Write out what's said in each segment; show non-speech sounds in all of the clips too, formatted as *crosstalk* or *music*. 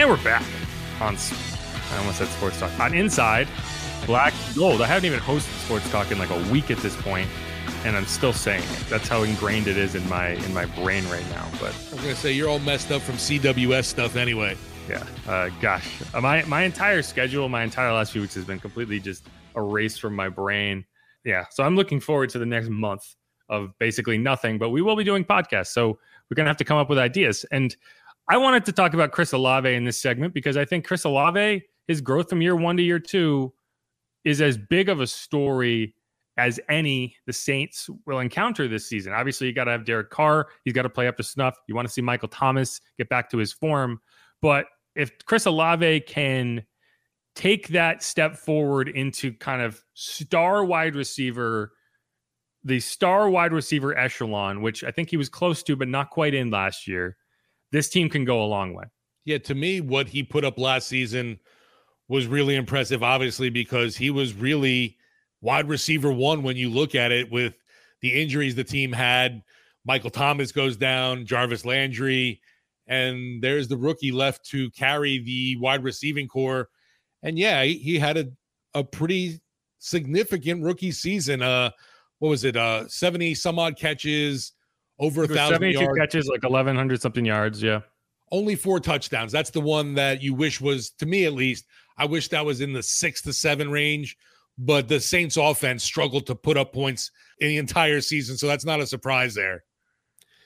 And we're back on, I almost said sports talk, on Inside Black Gold. I haven't even hosted sports talk in like a week at this point, and I'm still saying it. That's how ingrained it is in my in my brain right now. But I was gonna say you're all messed up from CWS stuff anyway. Yeah, uh, gosh, my my entire schedule, my entire last few weeks has been completely just erased from my brain. Yeah, so I'm looking forward to the next month of basically nothing, but we will be doing podcasts, so we're gonna have to come up with ideas. And I wanted to talk about Chris Olave in this segment because I think Chris Olave, his growth from year one to year two, is as big of a story as any the Saints will encounter this season. Obviously, you got to have Derek Carr. He's got to play up to snuff. You want to see Michael Thomas get back to his form. But if Chris Olave can take that step forward into kind of star wide receiver, the star wide receiver echelon, which I think he was close to, but not quite in last year, this team can go a long way. Yeah, to me, what he put up last season was really impressive, obviously, because he was really wide receiver one when you look at it with the injuries the team had. Michael Thomas goes down, Jarvis Landry, and there's the rookie left to carry the wide receiving core. And yeah, he, he had a, a pretty significant rookie season. Uh, what was it? Uh, 70 some odd catches, over a thousand 72 yards. catches, like 1,100 something yards. Yeah. Only four touchdowns. That's the one that you wish was, to me at least, I wish that was in the six to seven range. But the Saints offense struggled to put up points in the entire season. So that's not a surprise there.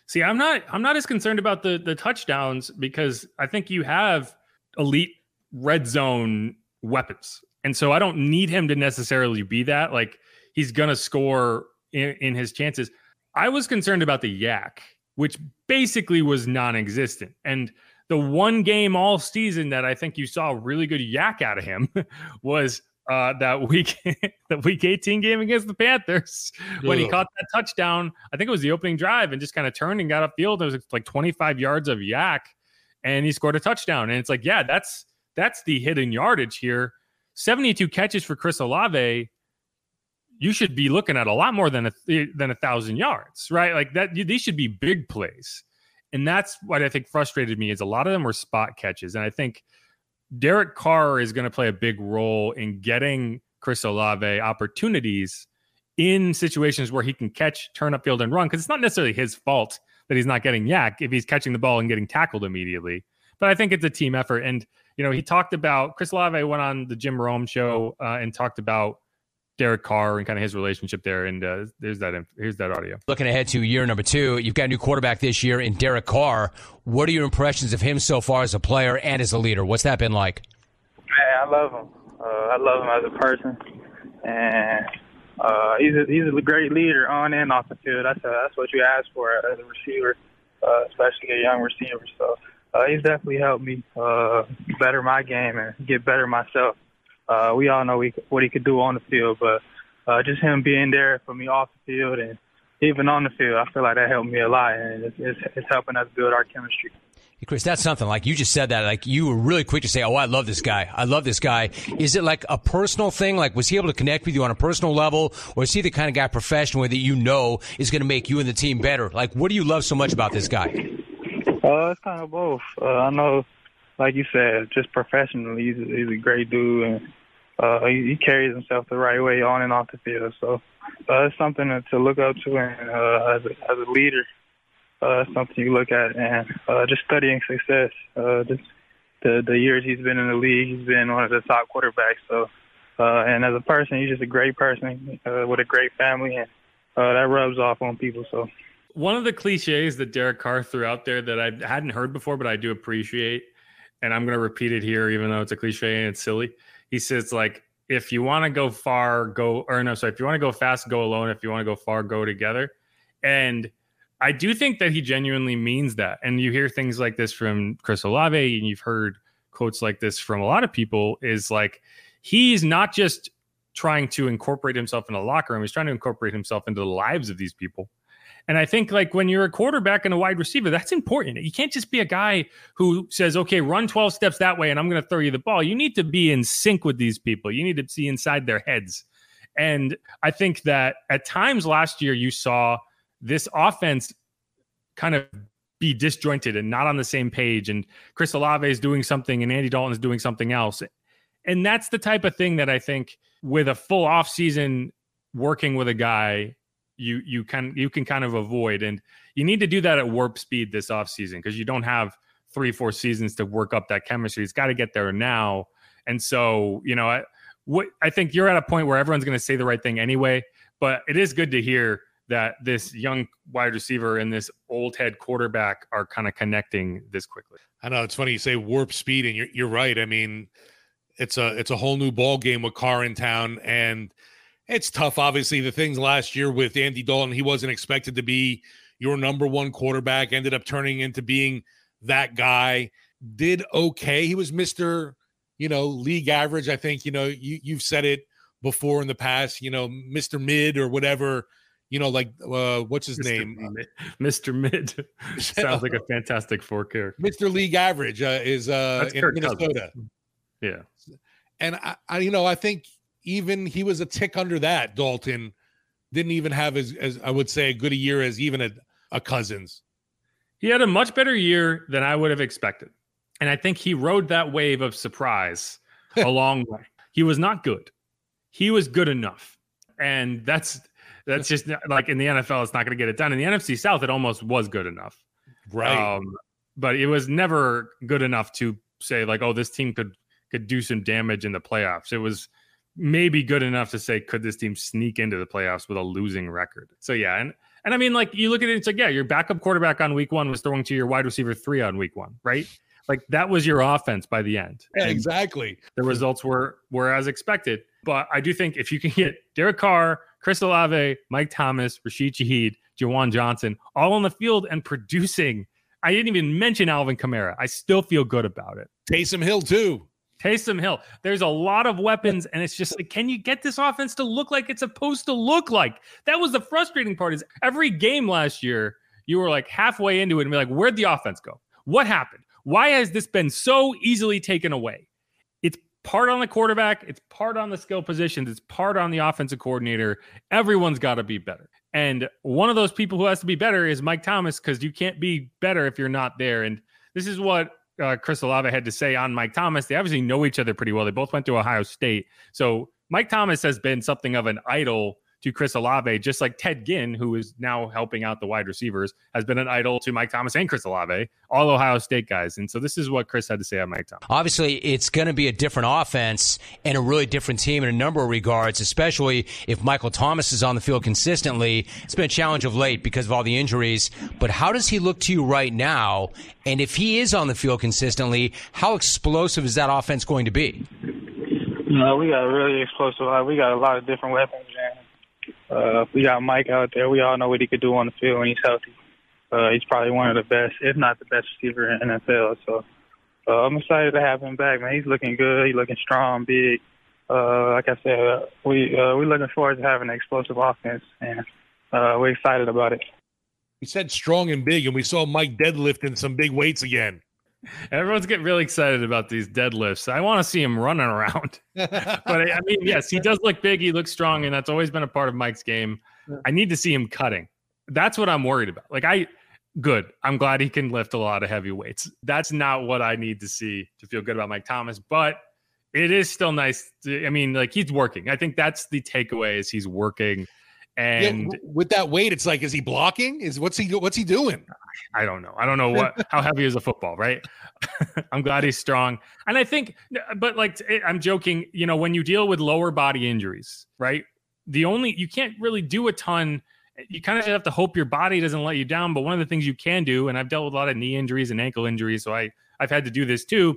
See, I'm not I'm not as concerned about the the touchdowns because I think you have elite red zone weapons. And so I don't need him to necessarily be that. Like he's gonna score in, in his chances. I was concerned about the YAC, which basically was non-existent. And the one game all season that I think you saw really good YAC out of him *laughs* was uh, that week, *laughs* the week 18 game against the Panthers when he caught that touchdown. I think it was the opening drive and just kind of turned and got upfield. There was like 25 yards of YAC, and he scored a touchdown. And it's like, yeah, that's that's the hidden yardage here. 72 catches for Chris Olave. You should be looking at a lot more than a than a thousand yards, right? Like that. These should be big plays, and that's what I think frustrated me. Is a lot of them were spot catches, and I think Derek Carr is going to play a big role in getting Chris Olave opportunities in situations where he can catch, turn upfield, and run. Because it's not necessarily his fault that he's not getting YAC if he's catching the ball and getting tackled immediately. But I think it's a team effort. And, you know, he talked about Chris Olave went on the Jim Rome show uh, and talked about Derek Carr and kind of his relationship there. And uh, there's that. Here's that audio. Looking ahead to year number two, you've got a new quarterback this year in Derek Carr. What are your impressions of him so far as a player and as a leader? What's that been like? Man, I love him. Uh, I love him as a person, and uh, he's a, he's a great leader on and off the field. That's uh that's what you ask for as a receiver, uh, especially a young receiver. So uh, he's definitely helped me uh, better my game and get better myself. Uh, we all know we, what he could do on the field, but uh, just him being there for me off the field and even on the field, I feel like that helped me a lot, and it's, it's, it's helping us build our chemistry. Hey, Chris, that's something like you just said that. Like you were really quick to say, "Oh, I love this guy. I love this guy." Is it like a personal thing? Like, was he able to connect with you on a personal level, or is he the kind of guy professionally that you know is going to make you and the team better? Like, what do you love so much about this guy? Uh, it's kind of both. Uh, I know, like you said, just professionally, he's a, he's a great dude, and uh, he, he carries himself the right way on and off the field. So uh, it's something to look up to, and uh, as a, as a leader, uh, something you look at, and uh, just studying success. Uh, just the the years he's been in the league, he's been one of the top quarterbacks. So, uh, and as a person, he's just a great person uh, with a great family, and uh, that rubs off on people. So, one of the cliches that Derek Carr threw out there that I hadn't heard before, but I do appreciate, and I'm going to repeat it here, even though it's a cliche and it's silly. He says like, if you want to go far, go or no, sorry, if you want to go fast, go alone. If you want to go far, go together. And I do think that he genuinely means that. And you hear things like this from Chris Olave, and you've heard quotes like this from a lot of people. Is like he's not just trying to incorporate himself in a locker room; he's trying to incorporate himself into the lives of these people. And I think like when you're a quarterback and a wide receiver, that's important. You can't just be a guy who says, "Okay, run 12 steps that way and I'm going to throw you the ball." You need to be in sync with these people. You need to see inside their heads. And I think that at times last year you saw this offense kind of be disjointed and not on the same page and Chris Olave is doing something and Andy Dalton is doing something else. And that's the type of thing that I think with a full off season working with a guy you you can you can kind of avoid and you need to do that at warp speed this offseason because you don't have three four seasons to work up that chemistry it's got to get there now and so you know I, what I think you're at a point where everyone's going to say the right thing anyway but it is good to hear that this young wide receiver and this old head quarterback are kind of connecting this quickly. I know it's funny you say warp speed, and you're you're right. I mean, it's a it's a whole new ball game with Carr in town, and it's tough. Obviously, the things last year with Andy Dalton, he wasn't expected to be your number one quarterback, ended up turning into being that guy. Did okay. He was Mr. You know, league average. I think, you know, you, you've said it before in the past, you know, Mr. Mid or whatever, you know, like uh what's his Mr. name? Mid. Mr. Mid *laughs* sounds like a fantastic four character. Mr. League Average uh, is uh That's in Kirk Minnesota. Cousins. Yeah. And I, I you know, I think even he was a tick under that. Dalton didn't even have as, as I would say a good a year as even a, a Cousins. He had a much better year than I would have expected. And I think he rode that wave of surprise *laughs* a long way. He was not good. He was good enough. And that's that's just like in the NFL, it's not going to get it done. In the NFC South, it almost was good enough. Right. Um, but it was never good enough to say like, oh, this team could could do some damage in the playoffs. It was maybe good enough to say, could this team sneak into the playoffs with a losing record? So yeah, and and I mean, like you look at it, it's like, yeah, your backup quarterback on week one was throwing to your wide receiver three on week one, right? Like that was your offense by the end. Yeah, exactly. The results were were as expected. But I do think if you can get Derek Carr, Chris Olave, Mike Thomas, Rashid Shaheed, Juwan Johnson all on the field and producing. I didn't even mention Alvin Kamara. I still feel good about it. Taysom Hill too. Taysom Hill. There's a lot of weapons, and it's just like, can you get this offense to look like it's supposed to look like? That was the frustrating part. Is every game last year, you were like halfway into it and be like, where'd the offense go? What happened? Why has this been so easily taken away? It's part on the quarterback, it's part on the skill positions, it's part on the offensive coordinator. Everyone's got to be better. And one of those people who has to be better is Mike Thomas because you can't be better if you're not there. And this is what uh, Chris Olave had to say on Mike Thomas. They obviously know each other pretty well. They both went to Ohio State. So Mike Thomas has been something of an idol to Chris Olave, just like Ted Ginn, who is now helping out the wide receivers, has been an idol to Mike Thomas and Chris Olave, all Ohio State guys. And so this is what Chris had to say on Mike Thomas. Obviously, it's going to be a different offense and a really different team in a number of regards, especially if Michael Thomas is on the field consistently. It's been a challenge of late because of all the injuries. But how does he look to you right now? And if he is on the field consistently, how explosive is that offense going to be? No, we got really explosive. Uh, we got a lot of different weapons, and uh, we got Mike out there. We all know what he could do on the field when he's healthy. Uh, he's probably one of the best, if not the best receiver in NFL. So uh, I'm excited to have him back, man. He's looking good. He's looking strong, big. Uh, like I said, uh, we uh, we're looking forward to having an explosive offense, and uh, we're excited about it. He said strong and big, and we saw Mike deadlifting some big weights again. Everyone's getting really excited about these deadlifts. I want to see him running around. *laughs* but I mean, yes, he does look big. He looks strong, and that's always been a part of Mike's game. I need to see him cutting. That's what I'm worried about. Like I good. I'm glad he can lift a lot of heavy weights. That's not what I need to see to feel good about Mike Thomas, but it is still nice. To, I mean, like he's working. I think that's the takeaway is he's working. And yeah, with that weight, it's like, is he blocking? Is what's he what's he doing? I don't know. I don't know what how heavy is a football, right? *laughs* I'm glad he's strong. And I think but like I'm joking, you know, when you deal with lower body injuries, right? The only you can't really do a ton. You kind of have to hope your body doesn't let you down. But one of the things you can do, and I've dealt with a lot of knee injuries and ankle injuries, so I I've had to do this too,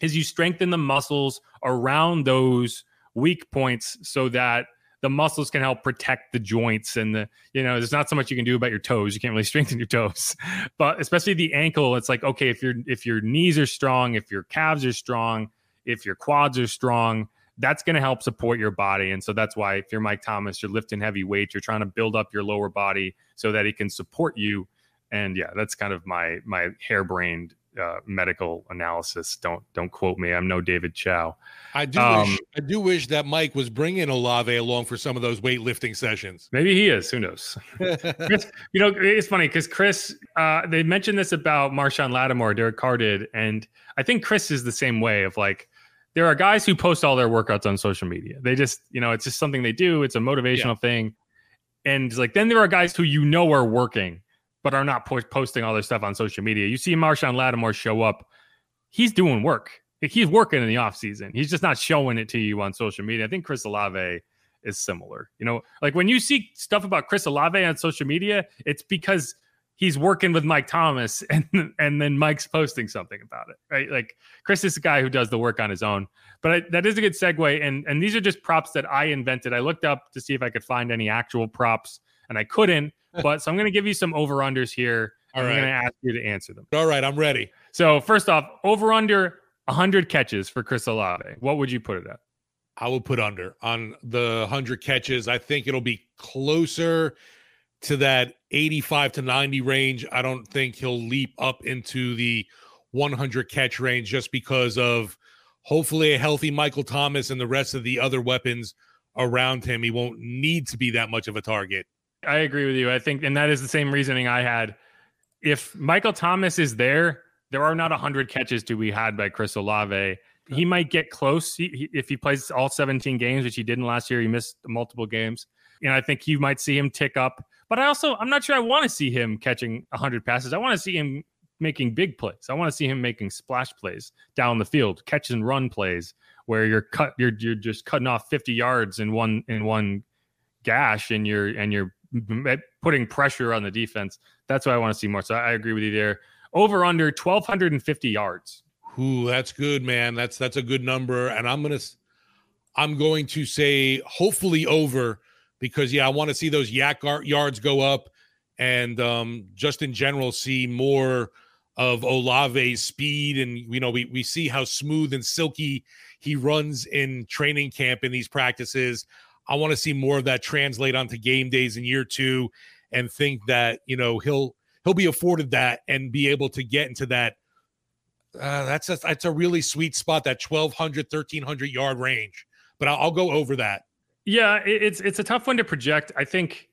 is you strengthen the muscles around those weak points so that the muscles can help protect the joints and the you know there's not so much you can do about your toes. You can't really *laughs* strengthen your toes. But especially the ankle it's like okay if your if your knees are strong if your calves are strong if your quads are strong that's going to help support your body. And so that's why if you're mike thomas you're lifting heavy weights you're trying to build up your lower body so that it can support you. And yeah that's kind of my my harebrained uh, medical analysis. Don't don't quote me. I'm no David Chao. I do um, wish I do wish that Mike was bringing Olave along for some of those weightlifting sessions. Maybe he is. Who knows? *laughs* Chris, you know, it's funny because Chris, uh, they mentioned this about Marshon Lattimore. Derek Carr did, and I think Chris is the same way. Of like, there are guys who post all their workouts on social media. They just, you know, it's just something they do. It's a motivational yeah. thing. And like, then there are guys who you know are working but are not po- posting all their stuff on social media. You see Marshon Lattimore show up, he's doing work. He's working in the offseason. He's just not showing it to you on social media. I think Chris Olave is similar. You know, like when you see stuff about Chris Olave on social media, it's because he's working with Mike Thomas *laughs* and and then Mike's posting something about it, right? Like Chris is the guy who does the work on his own. But I, that is a good segue, and and these are just props that I invented. I looked up to see if I could find any actual props, and I couldn't but so I'm going to give you some over unders here. All right. I'm going to ask you to answer them. All right, I'm ready. So first off, over under 100 catches for Chris Olave. What would you put it at? I will put under on the 100 catches. I think it'll be closer to that 85 to 90 range. I don't think he'll leap up into the 100 catch range just because of hopefully a healthy Michael Thomas and the rest of the other weapons around him. He won't need to be that much of a target. I agree with you. I think, and that is the same reasoning I had. If Michael Thomas is there, there are not 100 catches to be had by Chris Olave. He might get close he, he, if he plays all 17 games, which he didn't last year. He missed multiple games. And I think you might see him tick up. But I also, I'm not sure I want to see him catching 100 passes. I want to see him making big plays. I want to see him making splash plays down the field, catch and run plays where you're cut, you're, you're just cutting off 50 yards in one, in one gash and you're, and you're putting pressure on the defense. That's what I want to see more. So I agree with you there. Over under 1250 yards. Ooh, that's good, man. That's that's a good number. And I'm gonna I'm going to say hopefully over because yeah, I want to see those YAC yards go up and um just in general see more of Olave's speed and you know we we see how smooth and silky he runs in training camp in these practices. I want to see more of that translate onto game days in year two and think that, you know, he'll he'll be afforded that and be able to get into that uh, that's a, that's a really sweet spot that 1200 1300 yard range. But I'll, I'll go over that. Yeah it's it's a tough one to project. I think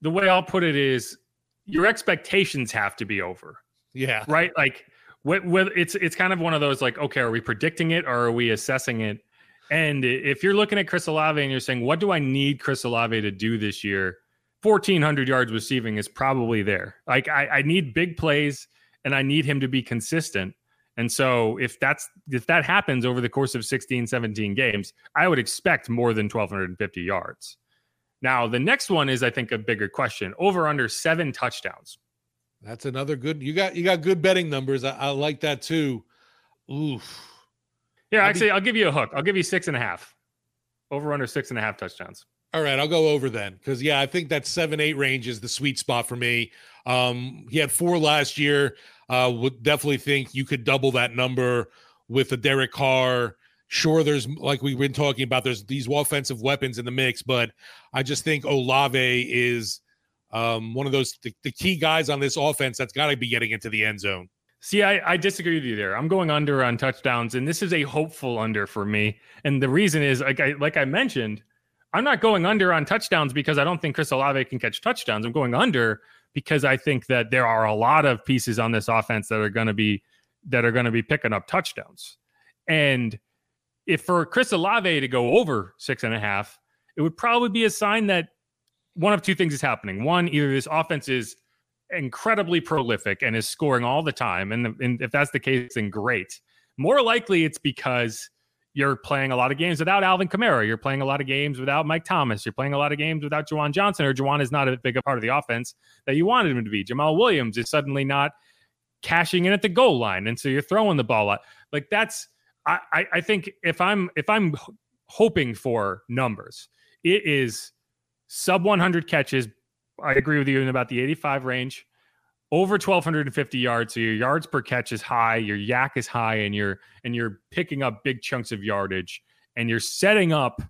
the way i'll put it is your expectations have to be over. Yeah. Right? Like what, what it's it's kind of one of those like okay are we predicting it or are we assessing it and if you're looking at Chris Olave and you're saying, what do I need Chris Olave to do this year? 1,400 yards receiving is probably there. Like I, I need big plays and I need him to be consistent. And so if that's if that happens over the course of 16, 17 games, I would expect more than 1,250 yards. Now the next one is I think a bigger question: over under seven touchdowns. That's another good. You got you got good betting numbers. I, I like that too. Oof. Yeah, actually, be, I'll give you a hook. I'll give you six and a half. Over under six and a half touchdowns. All right, I'll go over then because yeah, I think that seven eight range is the sweet spot for me. Um, he had four last year. Uh, would definitely think you could double that number with a Derek Carr. Sure, there's like we've been talking about. There's these offensive weapons in the mix, but I just think Olave is um, one of those the, the key guys on this offense that's got to be getting into the end zone. See, I, I disagree with you there. I'm going under on touchdowns, and this is a hopeful under for me. And the reason is, like I like I mentioned, I'm not going under on touchdowns because I don't think Chris Olave can catch touchdowns. I'm going under because I think that there are a lot of pieces on this offense that are going to be that are going to be picking up touchdowns. And if for Chris Olave to go over six and a half, it would probably be a sign that one of two things is happening. One, either this offense is incredibly prolific and is scoring all the time, and, and if that's the case, then great. More likely, it's because you're playing a lot of games without Alvin Kamara. You're playing a lot of games without Mike Thomas. You're playing a lot of games without Juwan Johnson, or Juwan is not a big part of the offense that you wanted him to be. Jamaal Williams is suddenly not cashing in at the goal line, and so you're throwing the ball out. Like that's I I think if I'm if I'm hoping for numbers, it is sub 100 catches. I agree with you in about the 85 range. Over 1250 yards so your yards per catch is high your YAC is high and you're and you're picking up big chunks of yardage and you're setting up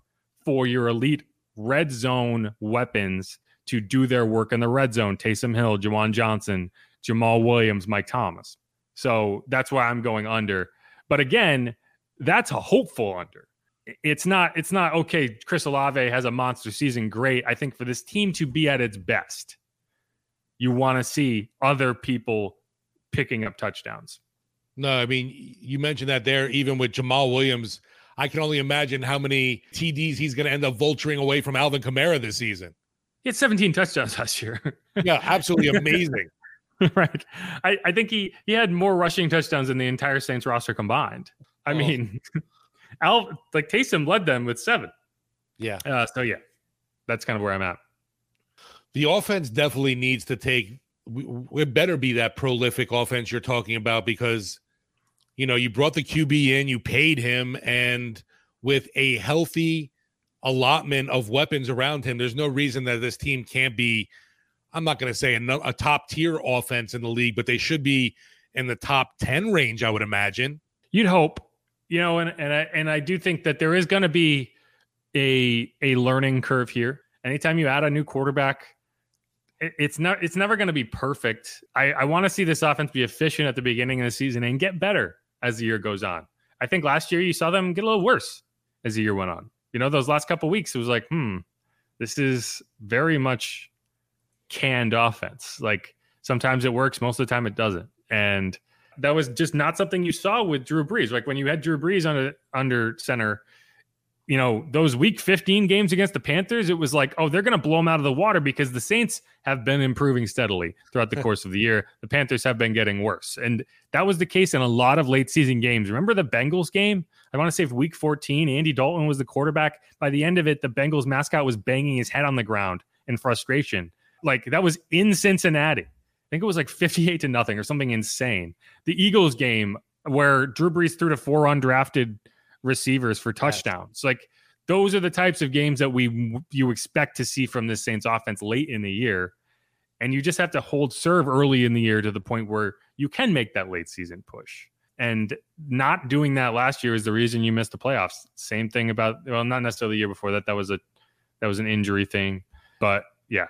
for your elite red zone weapons to do their work in the red zone. Taysom Hill Juwan Johnson Jamaal Williams Mike Thomas. So that's why I'm going under. But again that's a hopeful under it's not it's not okay Chris Olave has a monster season great I think for this team to be at its best you want to see other people picking up touchdowns. No, I mean, you mentioned that there, even with Jamaal Williams. I can only imagine how many TDs he's going to end up vulturing away from Alvin Kamara this season. He had 17 touchdowns *laughs* last year. yeah, absolutely amazing. *laughs* right. I, I think he he had more rushing touchdowns than the entire Saints roster combined. I oh. mean, *laughs* Al like Taysom led them with seven. Yeah. Uh, so yeah, that's kind of where I'm at the offense definitely needs to take it better be that prolific offense you're talking about because you know you brought the QB in, you paid him, and with a healthy allotment of weapons around him, there's no reason that this team can't be. I'm not going to say a, a top tier offense in the league, but they should be in the top ten range. I would imagine. You'd hope, you know, and and I and I do think that there is going to be a a learning curve here. Anytime you add a new quarterback, it's not it's never going to be perfect. I, I want to see this offense be efficient at the beginning of the season and get better as the year goes on. I think last year you saw them get a little worse as the year went on. You know, those last couple weeks, it was like, hmm, this is very much canned offense. Like sometimes it works, most of the time it doesn't. And that was just not something you saw with Drew Brees. Like when you had Drew Brees under under center, you know, those week 15 games against the Panthers, it was like, oh, they're going to blow them out of the water because the Saints have been improving steadily throughout the *laughs* course of the year. The Panthers have been getting worse. And that was the case in a lot of late season games. Remember the Bengals game? I want to say week 14, Andy Dalton was the quarterback. By the end of it, the Bengals mascot was banging his head on the ground in frustration. Like that was in Cincinnati. I think it was like 58 to nothing or something insane. The Eagles game where Drew Brees threw to four undrafted receivers for touchdowns. Yes. Like those are the types of games that we you expect to see from this Saints offense late in the year. And you just have to hold serve early in the year to the point where you can make that late season push. And not doing that last year is the reason you missed the playoffs. Same thing about well, not necessarily the year before that. That was a that was an injury thing. But yeah,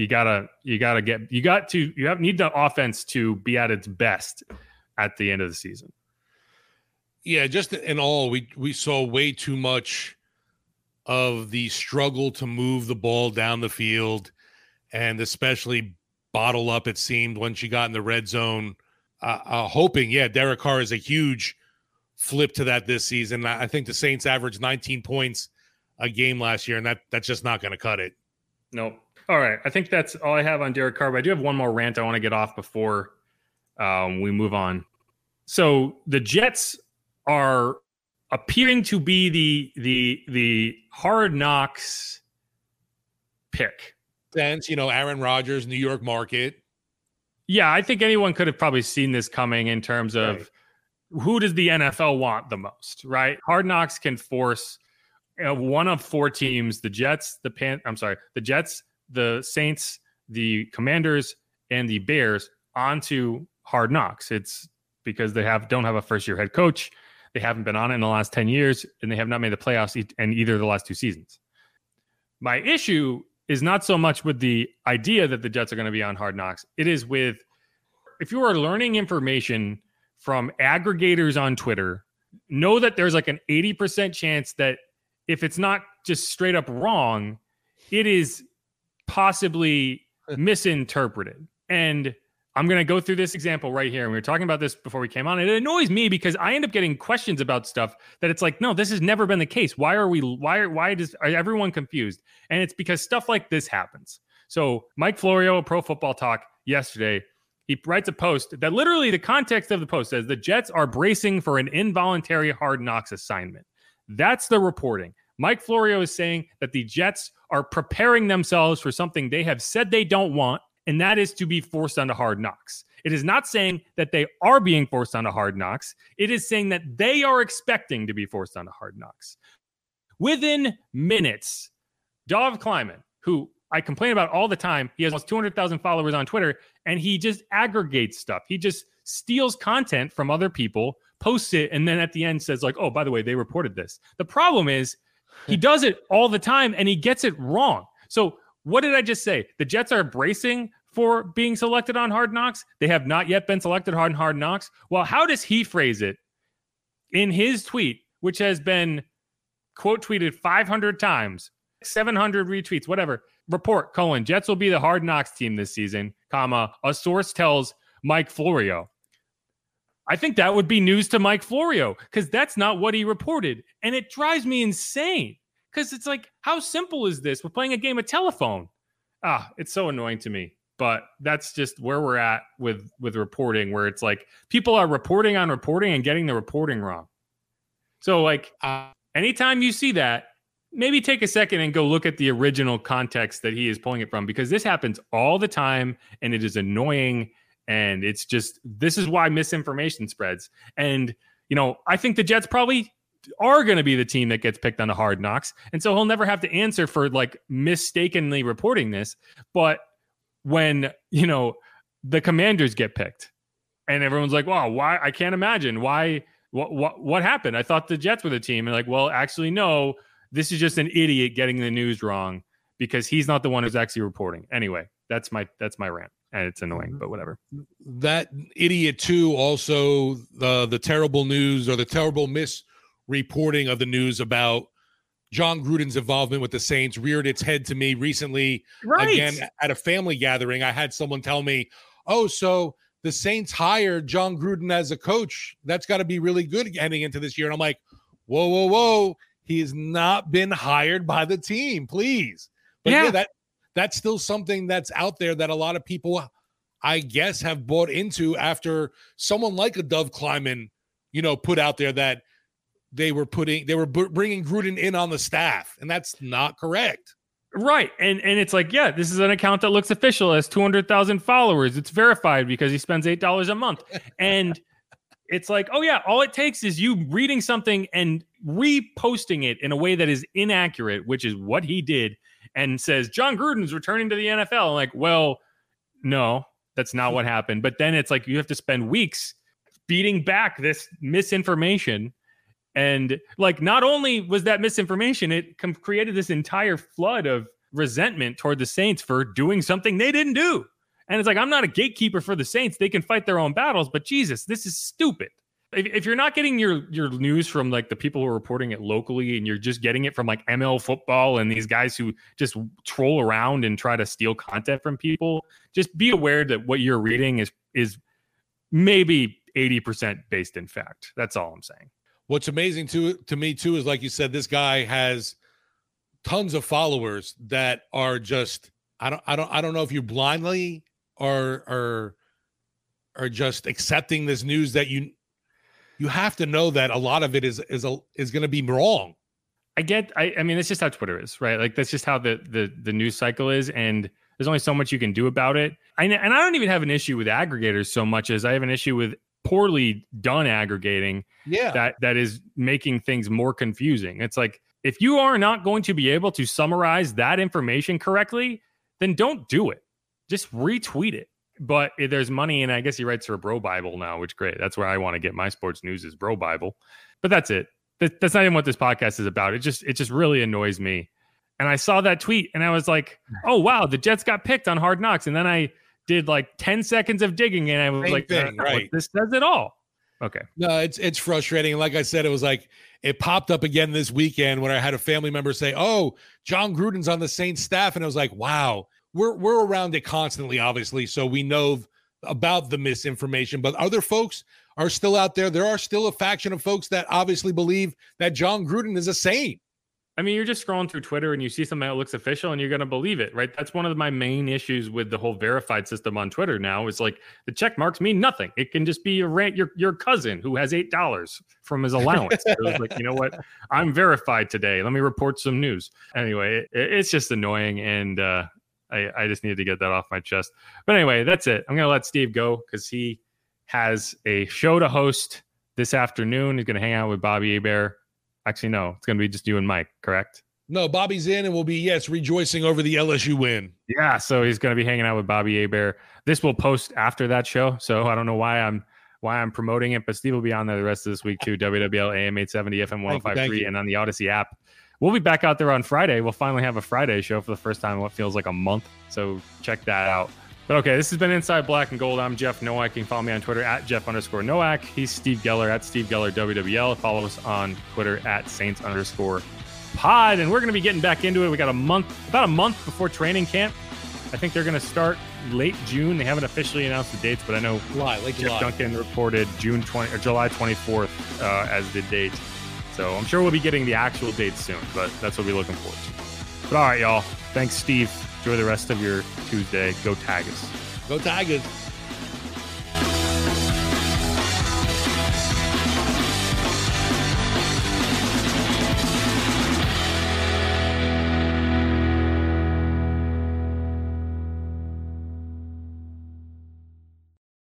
you gotta you gotta get you got to you have need the offense to be at its best at the end of the season. Yeah, just in all, we we saw way too much of the struggle to move the ball down the field, and especially bottle up. It seemed when she got in the red zone, uh, uh, hoping, yeah, Derek Carr is a huge flip to that this season. I think the Saints averaged 19 points a game last year, and that that's just not going to cut it. Nope. All right, I think that's all I have on Derek Carr. But I do have one more rant I want to get off before um, we move on. So the Jets are appearing to be the the the hard knocks pick. Sense, you know, Aaron Rodgers, New York market. Yeah, I think anyone could have probably seen this coming in terms of right. who does the NFL want the most, right? Hard knocks can force uh, one of four teams: the Jets, the Pan. I'm sorry, the Jets, the Saints, the Commanders, and the Bears onto hard knocks. It's because they have don't have a first year head coach they haven't been on it in the last 10 years, and they have not made the playoffs in either of the last two seasons. My issue is not so much with the idea that the Jets are going to be on hard knocks. It is with if you are learning information from aggregators on Twitter, know that there's like an 80% chance that if it's not just straight up wrong, it is possibly *laughs* misinterpreted. And I'm going to go through this example right here. And we were talking about this before we came on. And it annoys me because I end up getting questions about stuff that it's like, no, this has never been the case. Why are we, why, why does are everyone confused? And it's because stuff like this happens. So Mike Florio, Pro Football Talk, yesterday, he writes a post that literally the context of the post says the Jets are bracing for an involuntary hard knocks assignment. That's the reporting. Mike Florio is saying that the Jets are preparing themselves for something they have said they don't want and that is to be forced onto hard knocks. It is not saying that they are being forced onto hard knocks. It is saying that they are expecting to be forced onto hard knocks. Within minutes, Dov Kleiman, who I complain about all the time, he has almost 200,000 followers on Twitter, and he just aggregates stuff. He just steals content from other people, posts it, and then at the end says, like, oh, by the way, they reported this. The problem is he does it all the time and he gets it wrong. So what did I just say? The Jets are bracing for being selected on Hard Knocks. They have not yet been selected on Hard Knocks. Well, how does he phrase it in his tweet, which has been quote tweeted 500 times, 700 retweets, whatever? Report, Cohen, Jets will be the Hard Knocks team this season, comma, a source tells Mike Florio. I think that would be news to Mike Florio because that's not what he reported. And it drives me insane because it's like, how simple is this? We're playing a game of telephone. Ah, it's so annoying to me but that's just where we're at with with reporting where it's like people are reporting on reporting and getting the reporting wrong so like uh, anytime you see that maybe take a second and go look at the original context that he is pulling it from because this happens all the time and it is annoying and it's just this is why misinformation spreads. And you know i think the jets probably are going to be the team that gets picked on the hard knocks and so he'll never have to answer for like mistakenly reporting this. But when you know the commanders get picked and everyone's like wow why? I can't imagine. Why what what what happened? I thought the jets were the team and like well actually no. This is just an idiot getting the news wrong because he's not the one who's actually reporting. Anyway that's my that's my rant and it's annoying mm-hmm. but whatever that idiot too also the the terrible news or the terrible misreporting of the news about Jon Gruden's involvement with the Saints reared its head to me recently. Right. Again, at a family gathering, I had someone tell me, oh, so the Saints hired Jon Gruden as a coach. That's got to be really good heading into this year. And I'm like, whoa, whoa, whoa. He has not been hired by the team, please. But yeah, yeah that that's still something that's out there that a lot of people, I guess, have bought into after someone like a Dov Kleiman, you know, put out there that they were putting they were bringing Gruden in on the staff, and that's not correct. Right, and and it's like, yeah, this is an account that looks official, has two hundred thousand followers. It's verified because he spends eight dollars a month, *laughs* and it's like, oh yeah, all it takes is you reading something and reposting it in a way that is inaccurate, which is what he did, and says Jon Gruden's returning to the NFL. I'm like, well, no, that's not what happened. But then it's like you have to spend weeks beating back this misinformation and like, not only was that misinformation, it com- created this entire flood of resentment toward the Saints for doing something they didn't do. And it's like, I'm not a gatekeeper for the Saints. They can fight their own battles, but Jesus, this is stupid. If, if you're not getting your your news from like the people who are reporting it locally and you're just getting it from like ML football and these guys who just troll around and try to steal content from people, just be aware that what you're reading is is maybe 80% based in fact. That's all I'm saying. What's amazing to to me too is like you said, this guy has tons of followers that are just I don't I don't I don't know if you blindly are are are just accepting this news that you you have to know that a lot of it is is a, is going to be wrong. I get I I mean it's just how Twitter is, right? Like that's just how the the the news cycle is and there's only so much you can do about it. I, and I don't even have an issue with aggregators so much as I have an issue with poorly done aggregating yeah that that is making things more confusing it's like if you are not going to be able to summarize that information correctly then don't do it just retweet it but there's money and i guess he writes for bro bible now which great that's where i want to get my sports news is bro bible but that's it that's not even what this podcast is about it just it just really annoys me and i saw that tweet and i was like oh wow the jets got picked on hard knocks and then i did like 10 seconds of digging and I was Same like, thing, right. this does it all. Okay. No, it's it's frustrating. Like I said, it was like it popped up again this weekend when I had a family member say, "Oh, Jon Gruden's on the Saints staff," and I was like, "Wow, we're we're around it constantly, obviously, so we know about the misinformation, but other folks are still out there. There are still a faction of folks that obviously believe that Jon Gruden is a saint. I mean, you're just scrolling through Twitter and you see something that looks official and you're going to believe it, right? That's one of my main issues with the whole verified system on Twitter now is like the check marks mean nothing. It can just be a rant, your, your cousin who has $8 from his allowance. like, you know what? I'm verified today. Let me report some news. Anyway, it, it's just annoying. And uh, I, I just needed to get that off my chest. But anyway, that's it. I'm going to let Steve go because he has a show to host this afternoon. He's going to hang out with Bobby Hebert Actually, no, it's going to be just you and Mike, correct? No, Bobby's in and we'll be, yes, rejoicing over the LSU win. Yeah. So he's going to be hanging out with Bobby Hebert. This will post after that show. So I don't know why I'm why I'm promoting it, but Steve will be on there the rest of this week too. WWL AM 870 FM 1053 and on the Audacy app. We'll be back out there on Friday. We'll finally have a Friday show for the first time in what feels like a month. So check that out. But okay, this has been Inside Black and Gold. I'm Jeff Nowak. You can follow me on Twitter at Jeff underscore Nowak. He's Steve Geller at Steve Geller WWL. Follow us on Twitter at Saints underscore pod. And we're going to be getting back into it. We got a month, about a month before training camp. I think they're going to start late June. They haven't officially announced the dates, but I know July, like Jeff July. Duncan reported June 20 or July 24th uh, as the date. So I'm sure we'll be getting the actual date soon, but that's what we're looking forward to. But all right, y'all. Thanks, Steve. Enjoy the rest of your Tuesday. Go Tigers. Go Tigers.